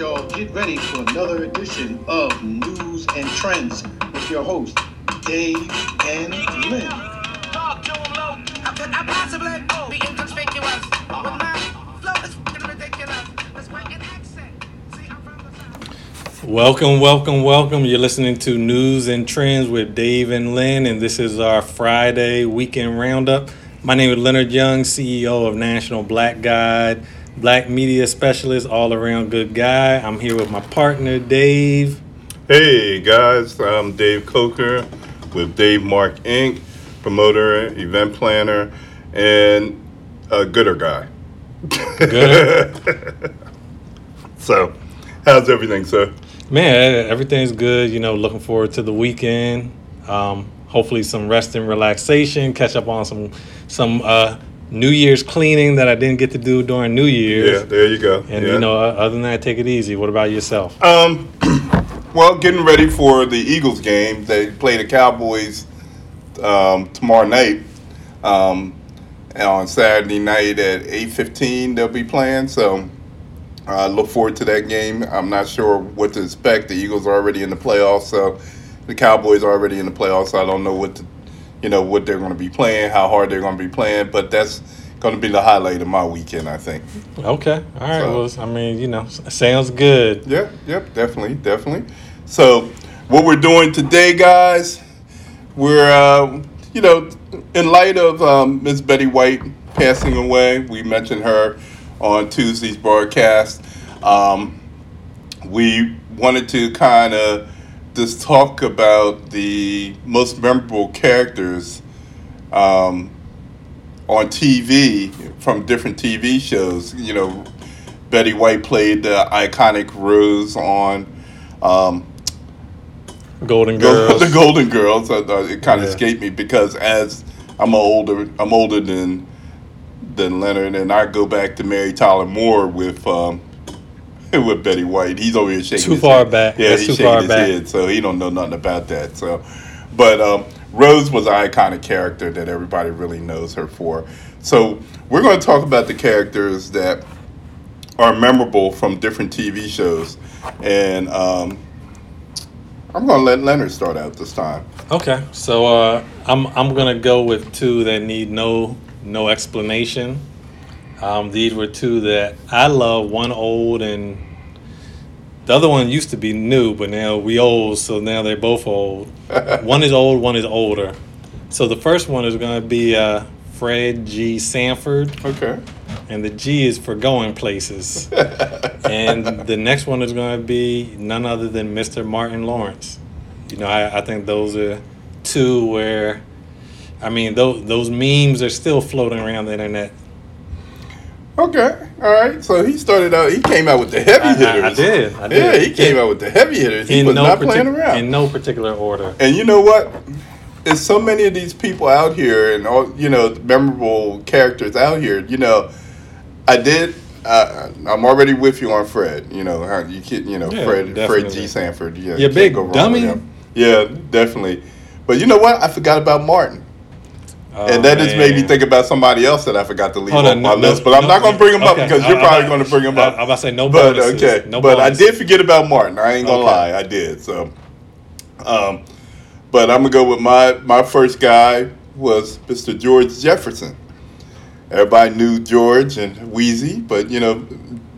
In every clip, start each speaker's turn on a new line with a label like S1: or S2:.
S1: y'all get ready for another edition of News and Trends with your host, Dave and Len.
S2: Talk to 'em low. How could I possibly be inconspicuous? With my flow is f***ing ridiculous. That's my accent. See, I'm from the south.
S3: Welcome, welcome, welcome. You're listening to News and Trends with Dave and Len, and this is our Friday weekend roundup. My name is Leonard Young, CEO of National Black Guide, Black Media Specialist, all around good guy. I'm here with my partner, Dave.
S4: Hey guys, I'm Dave Coker with Dave Mark Inc., promoter, event planner, and a gooder guy.
S3: Good.
S4: So, how's everything, sir?
S3: Man, everything's good. You know, looking forward to the weekend. Um, hopefully, some rest and relaxation. Catch up on some some uh, New Year's cleaning that I didn't get to do during New Year's.
S4: Yeah, there you go.
S3: And
S4: yeah.
S3: you know, uh, other than that, take it easy. What about yourself?
S4: um, well, getting ready for the Eagles game. They play the Cowboys um, tomorrow night. Um, and on Saturday night at eight fifteen, they'll be playing. So. I look forward to that game. I'm not sure what to expect. The Eagles are already in the playoffs, so the Cowboys are already in the playoffs. So I don't know what to, you know, what they're going to be playing, how hard they're going to be playing. But that's going to be the highlight of my weekend, I think.
S3: Okay, all right.
S4: So-
S3: well, I mean, you know, sounds good.
S4: Yep, yep, definitely, definitely. So, what we're doing today, guys, we're, uh, you know, in light of um, Miss Betty White passing away, we mentioned her on Tuesday's broadcast. Um, we wanted to kind of just talk about the most memorable characters um, on TV from different TV shows. You know, Betty White played the iconic Rose on um,
S3: Golden
S4: Go-
S3: Girls.
S4: the Golden Girls. Uh, it kind of
S3: Yeah.
S4: escaped me because as I'm older, I'm older than than Leonard, and I go back to Mary Tyler Moore with um, with Betty White. He's over here shaking.
S3: Too
S4: his
S3: far
S4: head.
S3: back.
S4: Yeah,
S3: That's
S4: he's
S3: too
S4: shaking
S3: far
S4: his
S3: back.
S4: head, so he don't know nothing about that. So, but um, Rose was an iconic character that everybody really knows her for. So we're going to talk about the characters that are memorable from different TV shows, and um, I'm going to let Leonard start out this time.
S3: Okay, so uh, I'm I'm gonna go with two that need no no explanation. Um, these were two that I love. One old and the other one used to be new, but now we old, so now they're both old. one is old, one is older. So the first one is gonna be uh, Fred G. Sanford,
S4: Okay.
S3: and the G is for going places. and the next one is going to be none other than Mr. Martin Lawrence. You know, I, I think those are two where, I mean, those those memes are still floating around the internet.
S4: Okay. All right. So he started out. He came out with the heavy
S3: I- I-
S4: hitters.
S3: I did, I
S4: Yeah, he came out with the heavy hitters. He was
S3: no
S4: not playing around.
S3: In no particular order.
S4: And you know what? There's so many of these people out here, and all you know, memorable characters out here. You know, I did. Uh, I'm already with you on Fred. You know, how you kid. You know,
S3: Yeah,
S4: Fred. Fred. G. Sanford. Yeah,
S3: You big
S4: go wrong with
S3: dummy.
S4: Yeah, definitely. But you know what? I forgot about Martin. And that just made me
S3: Oh,
S4: think about somebody else that I forgot to leave
S3: Hold on,
S4: my
S3: no-
S4: list. But I'm
S3: no-
S4: not going to bring him up
S3: okay,
S4: because you're
S3: I-
S4: probably going to bring him up.
S3: I'm about to say no
S4: But okay,
S3: No
S4: but I did forget about Martin. I ain't gonna
S3: Okay.
S4: lie, I did. So, um, but I'm gonna go with my my first guy was Mr. George Jefferson. Everybody knew George and Weezy, but you know,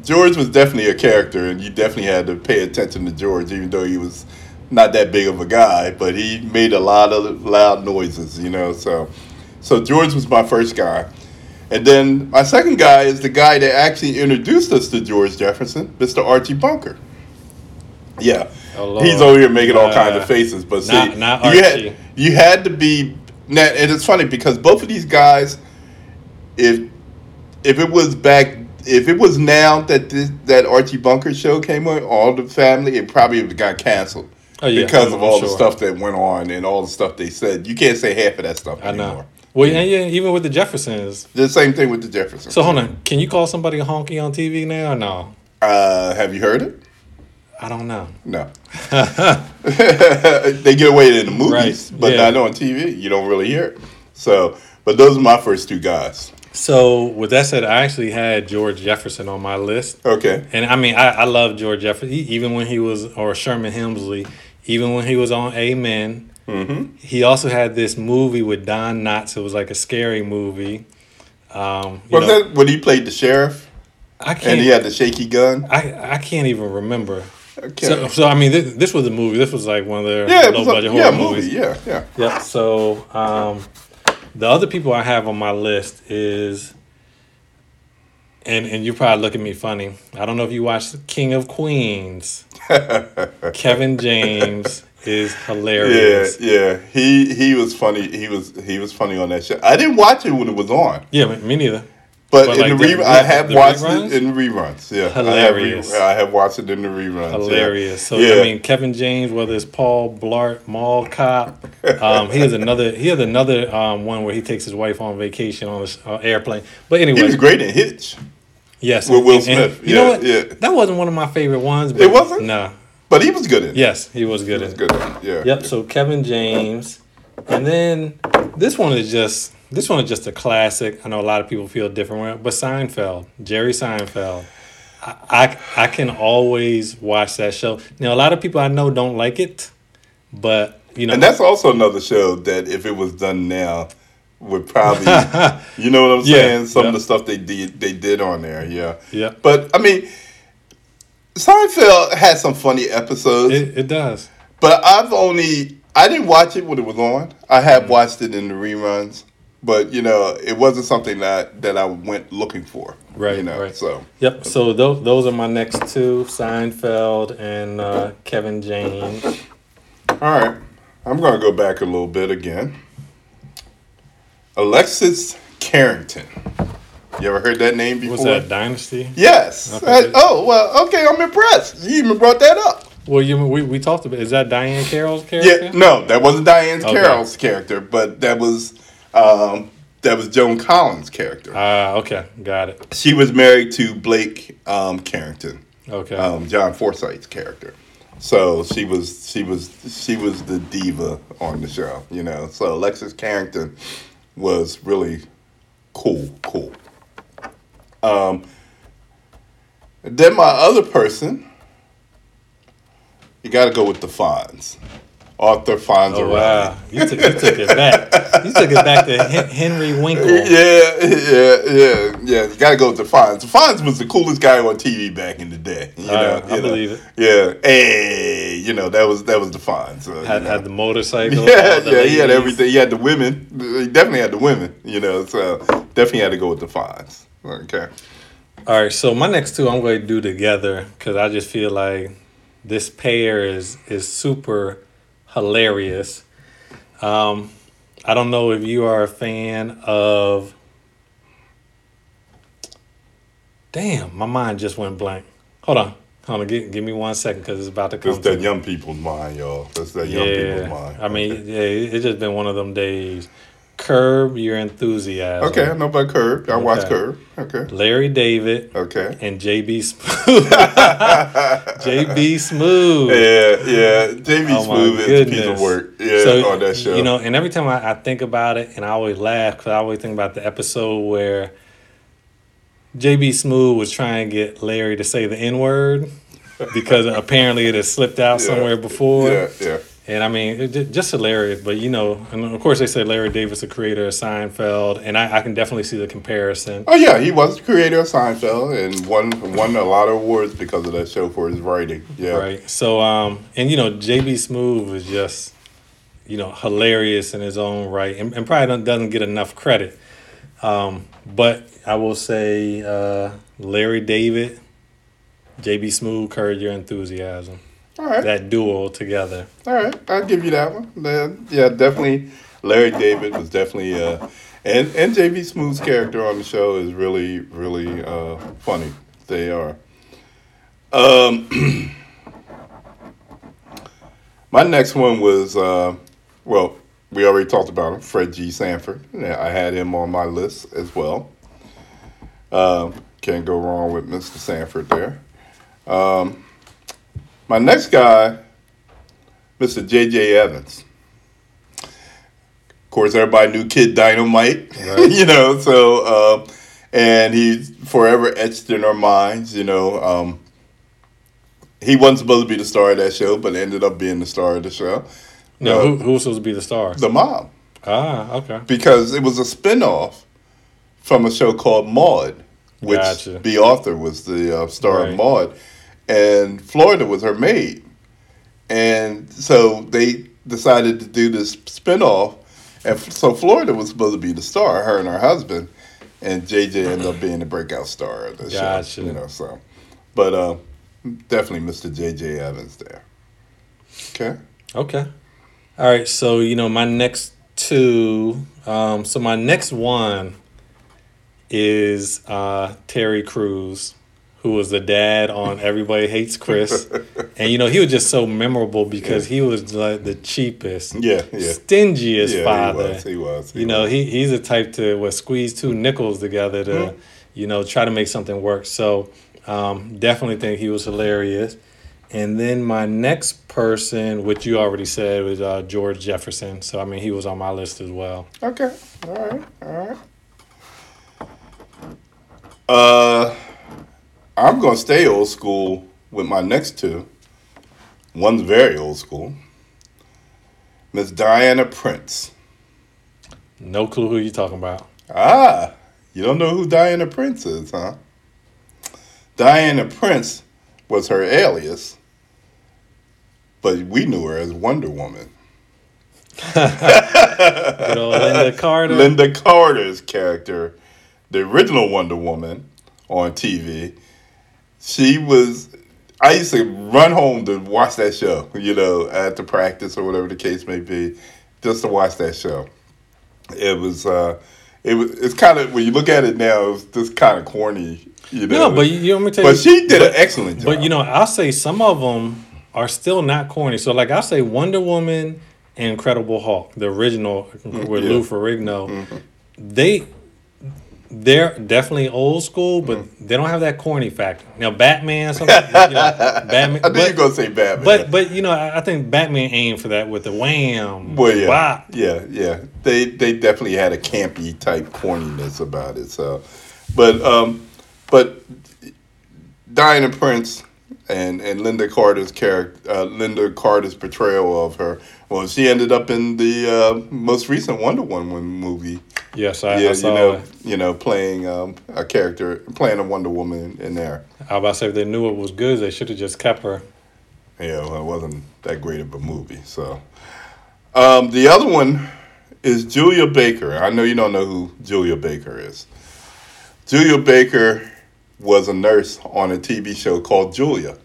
S4: George was definitely a character, and you definitely had to pay attention to George, even though he was not that big of a guy, but he made a lot of loud noises, you know. So, so George was my first guy. And then my second guy is the guy that actually introduced us to George Jefferson, Mr. Archie Bunker. Yeah,
S3: Oh,
S4: he's over here making all kinds
S3: Uh,
S4: of faces, but see,
S3: not- not
S4: you had you had to be. Now, and it's funny because both of these guys, if if it was back, if it was now that this that Archie Bunker show came on, all the family, it probably would have got canceled.
S3: Oh, yeah,
S4: because
S3: I'm-
S4: of all the stuff that went on and all the stuff they said. You can't say half of that stuff
S3: I
S4: anymore.
S3: know. Well, yeah, yeah, even with the Jeffersons.
S4: The same thing with the Jeffersons.
S3: So hold on, can you call somebody a honky on TV now or no?
S4: Uh, have you heard it?
S3: I don't know.
S4: No. they get away in the movies,
S3: Right,
S4: but
S3: yeah.
S4: not on TV. You don't really hear it. So, but those are my first two guys.
S3: So with that said, I actually had George Jefferson on my list,
S4: Okay.
S3: and I mean I, I love George Jefferson he, even when he was or Sherman Hemsley, even when he was on Amen.
S4: Mm-hmm.
S3: He also had this movie with Don Knotts. It was like a scary movie. Um, you
S4: Was
S3: know,
S4: that when he played the sheriff
S3: I
S4: and
S3: can't.
S4: he had the shaky gun?
S3: I I can't even remember.
S4: Okay.
S3: So, so I mean, this, this was a movie. This was like one of their
S4: yeah,
S3: low
S4: a,
S3: budget
S4: yeah,
S3: horror
S4: movie.
S3: movies.
S4: Yeah, yeah.
S3: So um, the other people I have on my list is, and and you probably look at me funny. I don't know if you watched King of Queens. Kevin James is hilarious.
S4: yeah. yeah. He he was funny. He was he was funny on that show. I didn't watch it when it was on,
S3: Yeah, me, neither.
S4: but,
S3: But
S4: in
S3: like
S4: the,
S3: the-
S4: re- I have
S3: the
S4: watched
S3: reruns?
S4: it in reruns. Yeah,
S3: Hilarious.
S4: I have, re- I have watched it in the reruns. yeah.
S3: Hilarious. So
S4: yeah.
S3: I mean, Kevin James, whether it's Paul Blart, Mall Cop, um, he has another. He has another um, one where he takes his wife on vacation on an uh, airplane. But anyway,
S4: he was great in Hitch,
S3: Yes,
S4: With Will
S3: and- and
S4: Smith.
S3: you know what?
S4: yeah.
S3: That wasn't one of my favorite ones. But
S4: It wasn't?
S3: No.
S4: But he was good in. it.
S3: Yes, he was good
S4: he
S3: at
S4: was
S3: it.
S4: good. In it. Yeah.
S3: Yep. So Kevin James, and then this one is just this one is just a classic. I know a lot of people feel different, but Seinfeld, Jerry Seinfeld. I, I I can always watch that show. Now a lot of people I know don't like it, but you know
S4: And that's also another show that if it was done now would probably you know what I'm
S3: Yeah,
S4: saying? Some
S3: yeah.
S4: of the stuff they did they did on there, yeah.
S3: Yeah.
S4: But I mean Seinfeld had some funny episodes,
S3: it, it does.
S4: but I've only I didn't watch it when it was on. I
S3: Mm-hmm.
S4: have watched it in the reruns, but you know, it wasn't something that that I went looking for.
S3: Right,
S4: You know,
S3: right.
S4: so
S3: Yep. So those those are my next two: Seinfeld and uh, Kevin James.
S4: all right. I'm gonna go back a little bit again. Alexis Carrington. You ever heard that name before?
S3: Was that Dynasty?
S4: Yes.
S3: Okay.
S4: Uh, oh well. Okay, I'm impressed. You even brought that up.
S3: Well, you we, we talked about. Is that Diahann Carroll's character?
S4: Yeah. No, that wasn't Diahann
S3: Okay.
S4: Carroll's character, but that was um, that was Joan Collins' character.
S3: Ah, okay, got it.
S4: she was married to Blake um, Carrington,
S3: Okay.
S4: um, John Forsythe's character. So she was she was she was the diva on the show, you know. So Alexis Carrington was really cool, cool. Um, then my other person, you got to go with the Fonz, Arthur Fonz.
S3: oh wow, you took you took it back. You took it back to Henry Winkle.
S4: Yeah, yeah, yeah, yeah. You gotta go with the Fonz. Fonz was the coolest guy on TV back in the day. You know,
S3: I
S4: you know.
S3: believe it.
S4: Yeah, hey, you know that was that was the Fonz. uh,
S3: Had had the motorcycle.
S4: yeah,
S3: the
S4: yeah. He had everything. He had the women. He definitely had the women. You know, so definitely had to go with the Fonz. Okay.
S3: All right, so my next two I'm going to do together because I just feel like this pair is is super hilarious. Um, I don't know if you are a fan of. Damn, my mind just went blank. Hold on, hold on. Give, give me one second because it's about to come.
S4: That's that young people's mind, y'all. That's that young people's mind.
S3: I mean, yeah, it- it's just been one of them days. Curb your enthusiasm.
S4: Okay, I know about Curb. I
S3: Okay.
S4: Curb. Okay.
S3: Larry David
S4: Okay.
S3: and JB Smooth. JB Smooth.
S4: Yeah, yeah. JB
S3: Oh
S4: Smooth is a piece of work. Yeah,
S3: So,
S4: on that show.
S3: You know, and every time I, I think about it, and I always laugh because I always think about the episode where JB Smooth was trying to get Larry to say the N word because apparently it had slipped out
S4: Yeah.
S3: somewhere before.
S4: Yeah, yeah.
S3: And I mean, it, just hilarious. But you know, and of course they say Larry Davis, the creator of Seinfeld, and I, I can definitely see the comparison.
S4: Oh yeah, he was the creator of Seinfeld and won won a lot of awards because of that show for his writing. Yeah.
S3: Right. So, um, and you know, JB Smooth is just, you know, hilarious in his own right, and, and probably doesn't get enough credit. Um, but I will say, uh, Larry David, JB Smooth, Curb Your Enthusiasm.
S4: All right.
S3: That duo together.
S4: All right. I'll give you that one. Then, yeah, definitely. Larry David was definitely uh, and and JB Smooth's character on the show is really really uh, funny. They are. Um, my next one was uh, well, we already talked about him, Fred G. Sanford. Yeah, I had him on my list as well. Um, can't go wrong with Mr. Sanford there. Um, my next guy, Mr. J.J. Evans. Of course, everybody knew Kid Dynamite,
S3: Right.
S4: you know. So, uh, and he's forever etched in our minds, you know. Um, he wasn't supposed to be the star of that show, but ended up being the star of the show.
S3: No,
S4: Uh,
S3: who, who was supposed to be the star?
S4: the mom,
S3: ah, okay.
S4: because it was a spinoff from a show called Maude, which
S3: Gotcha.
S4: Bea Arthur was the uh, star
S3: Right.
S4: of Maude, and Florida was her maid. And so they decided to do this spinoff. And so Florida was supposed to be the star, her and her husband. And JJ ended up being the breakout star of the
S3: Gotcha.
S4: show. You know, so. But uh, definitely Mr. JJ Evans there. Okay.
S3: Okay. All right. So, you know, my next two. Um, so, my next one is uh, Terry Crews, who was the dad on Everybody Hates Chris. and, you know, he was just so memorable because he was like the cheapest,
S4: Yeah, yeah.
S3: stingiest
S4: Yeah,
S3: father.
S4: he was. He was. he
S3: you know, he, he's a type to what squeeze two nickels together to, you know, try to make something work. So um, definitely think he was hilarious. And then my next person, which you already said, was uh, George Jefferson. So I mean, he was on my list as well.
S4: Okay. All right. All right. Uh, I'm gonna stay old school with my next two. One's very old school. Miss Diana Prince.
S3: No clue who you're talking about.
S4: Ah, you don't know who Diana Prince is, huh? Diana Prince was her alias, but we knew her as Wonder Woman.
S3: Good old Lynda Carter.
S4: Lynda Carter's character, the original Wonder Woman on TV, she was. I used to run home to watch that show, you know, after practice or whatever the case may be, just to watch that show. It was, uh, it was, it's kind of when you look at it now, it's just kind of corny, you know.
S3: No, but you, you want me tell you.
S4: but she did an excellent job.
S3: But you know, I'll say some of them are still not corny. So like I'll say Wonder Woman and Incredible Hulk, the original with
S4: Mm, yeah. Mm-hmm.
S3: Lou Ferrigno, they they're definitely old school, but
S4: Mm.
S3: they don't have that corny factor. Now Batman, something you know, Batman,
S4: I knew you were gonna say Batman.
S3: but but you know, I, I think Batman aimed for that with the wham,
S4: Well, yeah,
S3: bop.
S4: yeah, yeah. They they definitely had a campy type corniness about it. So, but um, but Diana Prince and and Lynda Carter's character, uh, Lynda Carter's portrayal of her. Well, she ended up in the uh, most recent Wonder Woman movie.
S3: Yes, I,
S4: yeah,
S3: I saw.
S4: you know,
S3: it.
S4: you know, playing um, a character, playing a Wonder Woman in there.
S3: I was about to say if they knew it was good, they should have just kept her.
S4: Yeah, well, it wasn't that great of a movie. So, um, the other one is Julia Baker. I know you don't know who Julia Baker is. Julia Baker was a nurse on a TV show called Julia,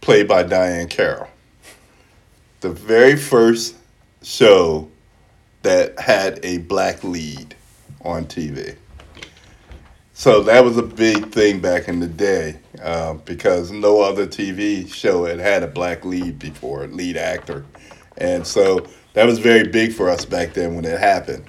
S4: played by Diahann Carroll. The very first show that had a black lead on TV. So that was a big thing back in the day uh, because no other TV show had had a black lead before, lead actor. And so that was very big for us back then when it happened.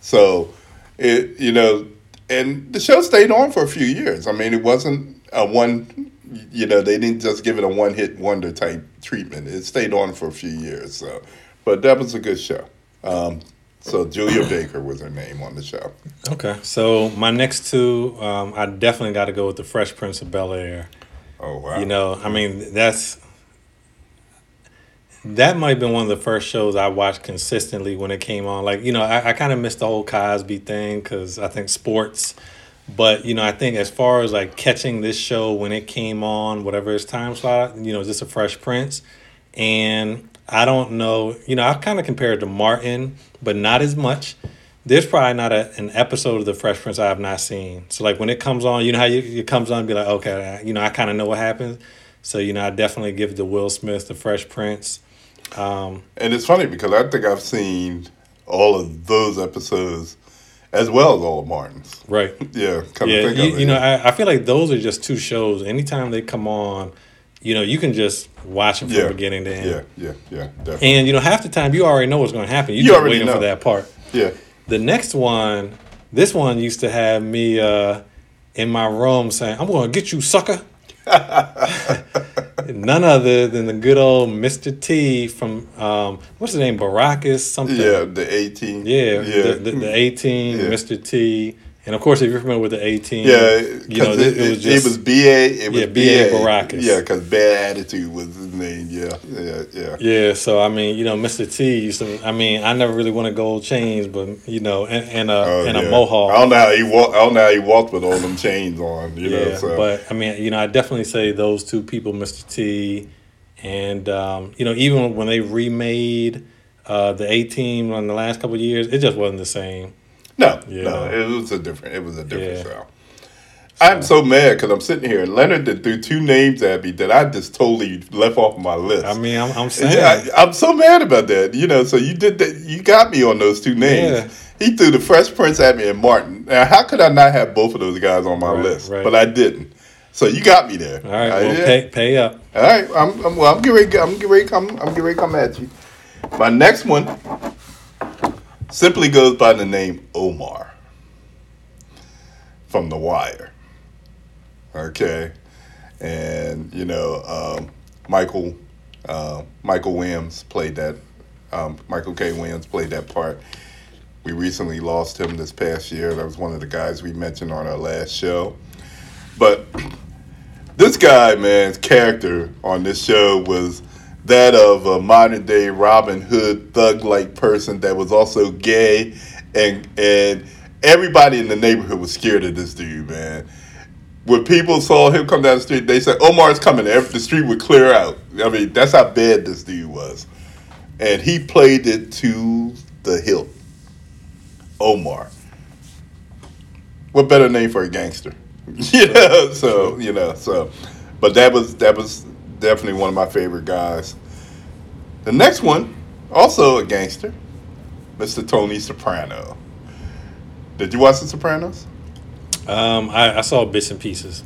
S4: So, it you know, and the show stayed on for a few years. I mean, it wasn't a one, you know, they didn't just give it a one hit wonder type treatment. It stayed on for a few years. So, but that was a good show. Um, so Julia Baker was her name on the show.
S3: Okay, so my next two, um, I definitely got to go with the Fresh Prince of Bel Air.
S4: Oh wow!
S3: You know, I mean, that's that might have been one of the first shows I watched consistently when it came on. Like, you know, I, I kind of missed the whole Cosby thing because I think sports. But you know, I think as far as like catching this show when it came on, whatever its time slot, you know, just a Fresh Prince, and I don't know, you know, I kind of compare it to Martin, but not as much. There's probably not a, an episode of The Fresh Prince I have not seen. So like when it comes on, you know how you, it comes on be like, okay, you know, I kind of know what happens. So you know, I definitely give to Will Smith, The Fresh Prince. Um,
S4: And it's funny because I think I've seen all of those episodes as well as all of Martin's.
S3: right.
S4: Yeah,
S3: yeah, you,
S4: it.
S3: know, I, I feel like those are just two shows. Anytime they come on, you know, you can just watch them from
S4: yeah,
S3: beginning to end.
S4: yeah, yeah, yeah, definitely.
S3: And you know, half the time you already know what's going to happen. You're
S4: You
S3: just
S4: already
S3: waiting
S4: know.
S3: for that part.
S4: yeah,
S3: The next one, this one used to have me uh, in my room saying, "I'm going to get you, sucker." none other than the good old Mr. T from um, what's his name, Baracus something.
S4: Yeah, the A-Team.
S3: Yeah, The, the, the A-Team,
S4: Yeah.
S3: Mr. T, and of course, if you're familiar with the A-Team,
S4: Yeah,
S3: you know, it,
S4: it,
S3: it was just
S4: it was BA. It was
S3: Yeah, B.A. Baracus.
S4: Yeah, because Bad Attitude was his name. Yeah, yeah, yeah.
S3: yeah. So I mean, you know, Mr. T used to. I mean, I never really wanted gold chains, but you know, and, and a
S4: Oh,
S3: and
S4: yeah.
S3: a mohawk.
S4: I don't know how he walked. I don't know how he walked with all them chains on. You know,
S3: yeah,
S4: so
S3: but I mean, you know, I definitely say those two people, Mr. T, and um, you know, even when they remade uh, the A-Team in the last couple of years, it just wasn't the same.
S4: No,
S3: Yeah.
S4: no, it was a different. It was a different
S3: Yeah.
S4: show. I'm so mad because I'm sitting here. Leonard did threw two names at me that I just totally left off my list.
S3: I mean, I'm, I'm saying,
S4: Yeah, I, I'm so mad about that. You know, so you did that. You got me on those two names.
S3: Yeah.
S4: He threw the Fresh Prince at me and Martin. Now, how could I not have both of those guys on my
S3: Right,
S4: list?
S3: right.
S4: But I didn't. So you got me there.
S3: all right,
S4: Uh,
S3: well,
S4: yeah.
S3: pay pay up.
S4: All right, I'm, I'm well. I'm getting ready. I'm getting ready. Come. I'm getting ready. to Come at you. My next one simply goes by the name Omar from The Wire. Okay, and you know um, Michael uh, Michael Williams played that. Um, Michael K. Williams played that part. We recently lost him this past year. That was one of the guys we mentioned on our last show. But this guy, man's character on this show was that of a modern day Robin Hood thug like person that was also gay and and everybody in the neighborhood was scared of this dude, man. When people saw him come down the street, they said, Omar's coming. The street would clear out. I mean, that's how bad this dude was. And he played it to the hilt. Omar. What better name for a gangster? know, so you know, so but that was that was definitely one of my favorite guys. The next one, also a gangster, Mr. Tony Soprano. Did you watch The Sopranos?
S3: Um, I, I saw bits and pieces.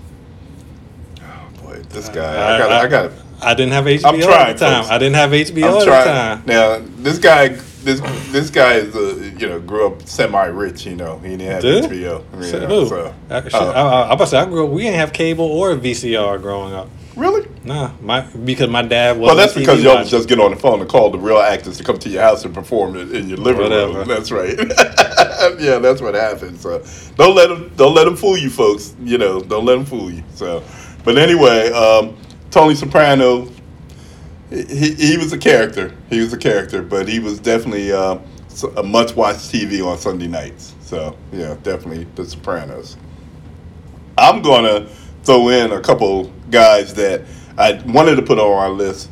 S4: Oh boy, this guy, I got, I, got.
S3: I didn't have HBO
S4: I'm
S3: at the time.
S4: folks.
S3: I didn't have HBO
S4: I'm
S3: at the time.
S4: Now, this guy, this this guy is, uh, you know, grew up semi-rich. You know, he didn't have? HBO. you know, so-
S3: I, shit,
S4: uh,
S3: I, I, I about to say, I grew up. We didn't have cable or VCR growing up.
S4: Really?
S3: Nah, my because my dad was.
S4: Well, that's because y'all was just get on the phone and call the real actors to come to your house and perform it in your living
S3: Whatever.
S4: room. That's right. yeah, that's what happened. So don't let them don't let them fool you, folks. You know, don't let them fool you. So, but anyway, um, Tony Soprano, he he was a character. He was a character, but he was definitely uh, a much watched TV on Sunday nights. So yeah, definitely The Sopranos. I'm gonna throw in a couple guys that I wanted to put on our list,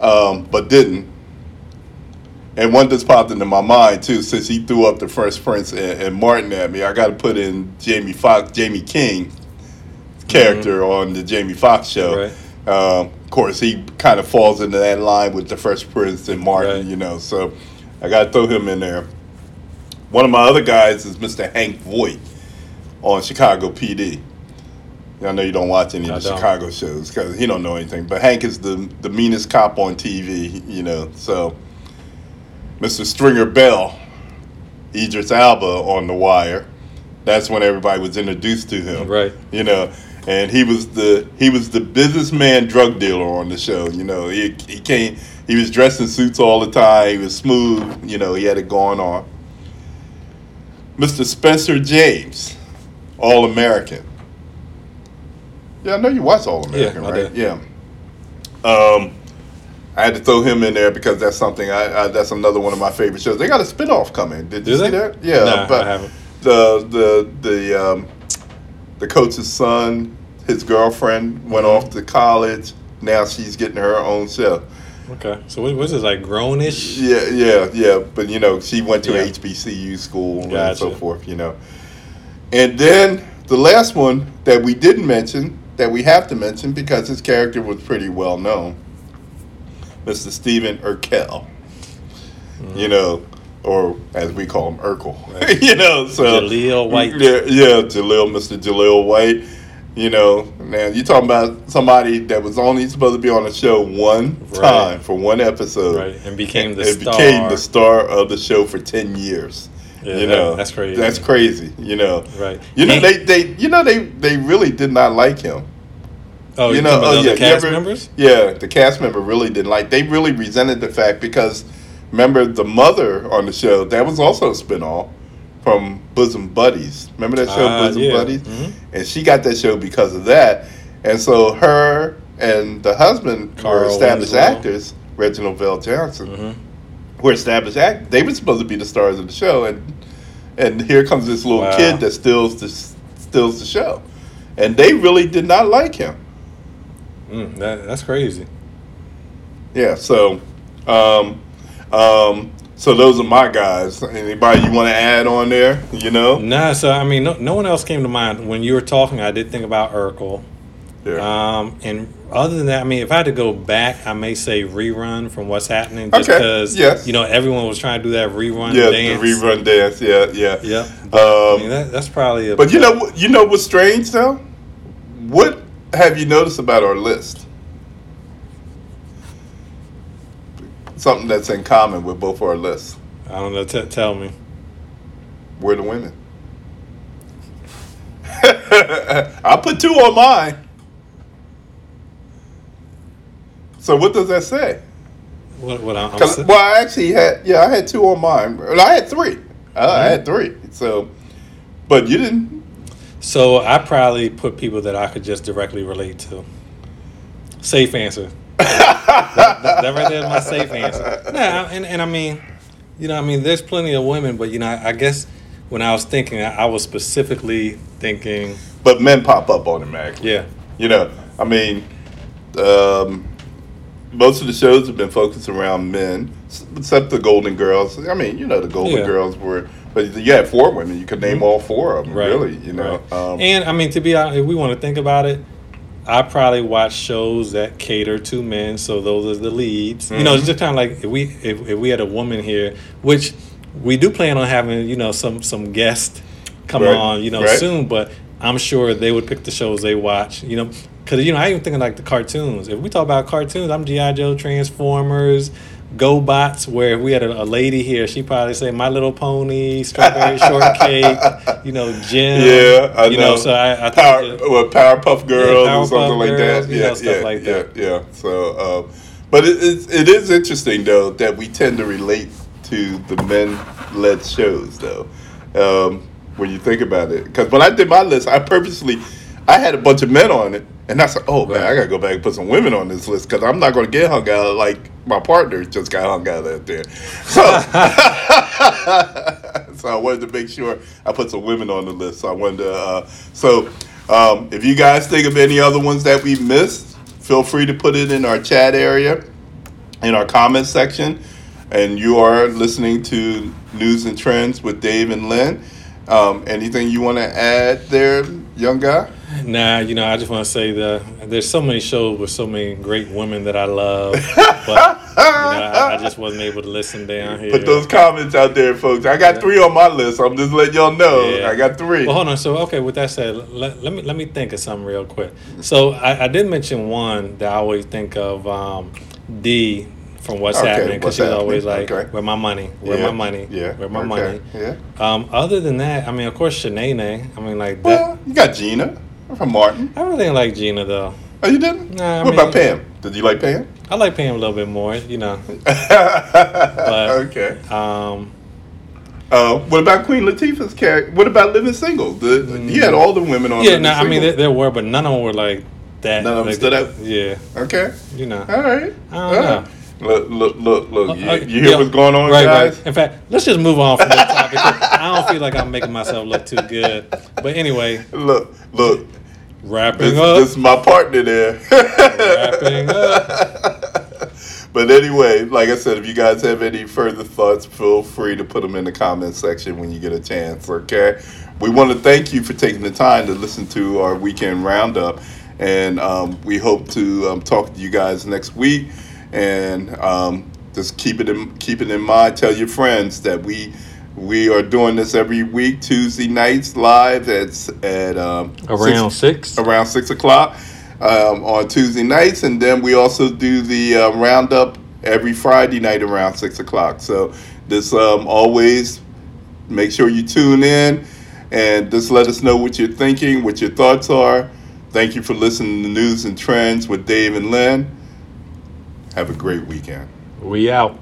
S4: um, but didn't. And one just popped into my mind too, since he threw up the Fresh Prince and, and Martin at me. I got to put in Jamie Foxx, Jamie King character on the Jamie Foxx show.
S3: Right.
S4: Um, of course, he kind of falls into that line with the Fresh Prince and Martin,
S3: Right.
S4: you know. So I got to throw him in there. One of my other guys is Mr. Hank Voight on Chicago PD. I know you don't watch any of the. Chicago shows because he don't know anything. But Hank is the the meanest cop on TV, you know. So, Mr. Stringer Bell, Idris Elba on The Wire. That's when everybody was introduced to him,
S3: Right.
S4: You know, and he was the he was the businessman drug dealer on the show. You know, he he came. He was dressed in suits all the time. He was smooth. You know, he had it going on. Mr. Spencer James, All American. Yeah, I know you watch All American,
S3: I
S4: right?
S3: did.
S4: Yeah. Um, I had to throw him in there because that's something. I, I that's another one of my favorite shows. They got a spinoff coming. Did you see that? Yeah,
S3: Nah,
S4: but the the the um, the coach's son, his girlfriend went
S3: Mm-hmm.
S4: off to college. Now she's getting her own show.
S3: Okay, so what, what's this like grown-ish?
S4: Yeah, yeah, yeah. But you know, she went to
S3: Yeah.
S4: HBCU school and so forth. You know, and then the last one that we didn't mention that we have to mention because his character was pretty well known, Mr. Stephen Urkel. You mm. know, or as we call him, Urkel.
S3: Right.
S4: you know, so
S3: Jaleel White.
S4: Yeah, yeah, Jaleel, Mr. Jaleel White. You know, now you're talking about somebody that was only supposed to be on the show one
S3: Right.
S4: time for one episode
S3: Right, and became the
S4: it
S3: star.
S4: became the star of the show for 10 years
S3: Yeah,
S4: you
S3: that-
S4: know
S3: that's crazy.
S4: that's crazy you know
S3: Right.
S4: you know
S3: And-
S4: they, they you know they they really did not like him
S3: Oh, you
S4: you know, oh yeah,
S3: other cast
S4: ever-
S3: members?
S4: Yeah, the cast member really didn't like. They really resented the fact because remember the mother on the show that was also a spinoff from Bosom Buddies. Remember that show
S3: Ah,
S4: Bosom
S3: yeah.
S4: Buddies?
S3: Mhm.
S4: And she got that show because of that. And so her and the husband were established
S3: Winslow.
S4: actors, Reginald VelJohnson,
S3: Mhm.
S4: Were established act. They were supposed to be the stars of the show, and and here comes this little
S3: Wow.
S4: kid that steals the steals the show, and they really did not like him.
S3: Mm, that, that's crazy.
S4: Yeah, so, um, um, so those are my guys. Anybody you want to add on there? You know,
S3: Nah, so I mean, no, no one else came to mind when you were talking. I did think about Urkel.
S4: yeah.
S3: Um, and other than that, I mean, if I had to go back, I may say rerun from what's happening, just
S4: Okay,
S3: because
S4: yes.
S3: you know everyone was trying to do that rerun
S4: yeah,
S3: dance.
S4: the rerun dance. Yeah, yeah.
S3: Yeah, I mean,
S4: Um,
S3: that, that's probably. A,
S4: but you know, you know what's strange though? What have you noticed about our list? Something that's in common with both our lists.
S3: I don't know. T- tell me.
S4: We're the women. I put two on mine. So what does that say?
S3: What? What? I'm, I'm
S4: 'Cause-
S3: sa-
S4: well, I actually had yeah, I had two on mine. Well, I had three. Uh, I had three. So, but you didn't.
S3: so I probably put people that I could just directly relate to. Safe answer. that, that, that right there is my safe answer. Nah, and and I mean, you know, I mean, there's plenty of women, but you know, I, I guess when I was thinking, I, I was specifically thinking,
S4: But men pop up automatically.
S3: yeah,
S4: You know, I mean, um, most of the shows have been focused around men, except the Golden Girls. I mean, you know, the Golden
S3: Yeah.
S4: Girls were, but you had four women. You could name all four of them,
S3: right,
S4: really. You know,
S3: right.
S4: um,
S3: and I mean, to be honest, if we want to think about it, I probably watch shows that cater to men, so those are the leads. You know, it's
S4: Mhm.
S3: just kind of like if we if, if we had a woman here, which we do plan on having, you know, some some guests come
S4: Right,
S3: on, you know, soon. But I'm sure they would pick the shows they watch. You know, because you know, I even thinking like the cartoons. If we talk about cartoons, I'm GI Joe, Transformers. GoBots, where if we had a, a lady here, she probably say My Little Pony, Strawberry Shortcake, you know, Jim.
S4: yeah, I
S3: you
S4: know.
S3: know. So I, I
S4: Power,
S3: think that-
S4: what, Powerpuff Girls
S3: Yeah,
S4: or something
S3: Powerpuff
S4: like
S3: Girls,
S4: that. Yeah,
S3: know, stuff
S4: yeah,
S3: like
S4: yeah,
S3: that.
S4: yeah. So, um, but it, it, it is interesting though that we tend to relate to the men-led shows though. Um, when you think about it, because when I did my list, I purposely I had a bunch of men on it, and I said, "Oh man, I gotta go back and put some women on this list because I'm not gonna get hung out like my partner just got hung out out there." So, so I wanted to make sure I put some women on the list. So I wanted to. Uh, so um, if you guys think of any other ones that we missed, feel free to put it in our chat area, in our comments section. And you are listening to News and Trends with Dave and Len. Um, anything you want to add there, young guy?
S3: Nah, you know, I just want to say that there's so many shows with so many great women that I love, but you know, I, I just wasn't able to listen down here.
S4: Put those comments out there, folks. I got three on my list. I'm just letting y'all know.
S3: Yeah.
S4: I got three.
S3: Well, hold on. So, okay, with that said, let, let me let me think of something real quick. So, I, I did mention one that I always think of, um, D from What's
S4: Okay,
S3: Happening, because she's always like,
S4: okay.
S3: "Where my money? Where
S4: Yeah,
S3: my money?
S4: Yeah.
S3: Where my
S4: okay,
S3: money?"
S4: Yeah.
S3: Um, other than that, I mean, of course, Shanae. I mean, like that.
S4: You got Gina from Martin.
S3: I really didn't like Gina though.
S4: Oh, you didn't?
S3: Nah, I
S4: what about Pam? Did you like Pam?
S3: I like Pam a little bit more, you know.
S4: okay.
S3: Um,
S4: Uh, what about Queen Latifah's character? What about Living Single? The, He had all the women on.
S3: yeah, no, I mean there, there were, but none of them were like that.
S4: None of them
S3: like,
S4: stood out?
S3: Yeah,
S4: okay.
S3: you know.
S4: All right.
S3: I don't
S4: All
S3: know.
S4: right. Look, look, look, look. You,
S3: Uh,
S4: you hear
S3: yeah,
S4: what's going on,
S3: right,
S4: guys?
S3: Right. In fact, let's just move on from that topic. I don't feel like I'm making myself look too good. But anyway,
S4: Look, look.
S3: wrapping
S4: This,
S3: up.
S4: this is my partner there.
S3: Wrapping up.
S4: But anyway, like I said, if you guys have any further thoughts, feel free to put them in the comment section when you get a chance. Okay. We want to thank you for taking the time to listen to our weekend roundup, and um, we hope to um, talk to you guys next week. And um, just keep it in keep it in mind. Tell your friends that we we are doing this every week, Tuesday nights live at at um,
S3: Around
S4: six-
S3: six.
S4: around six o'clock um, on Tuesday nights, and then we also do the uh, roundup every Friday night around six o'clock. So this um, always make sure you tune in and just let us know what you're thinking, what your thoughts are. Thank you for listening to News and Trends with Dave and Len. Have a great weekend.
S3: We out.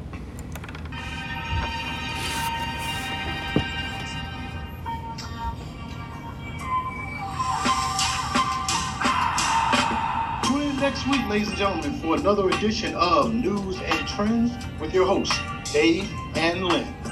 S1: Tune in next week, ladies and gentlemen, for another edition of News and Trends with your hosts, Dave and Len.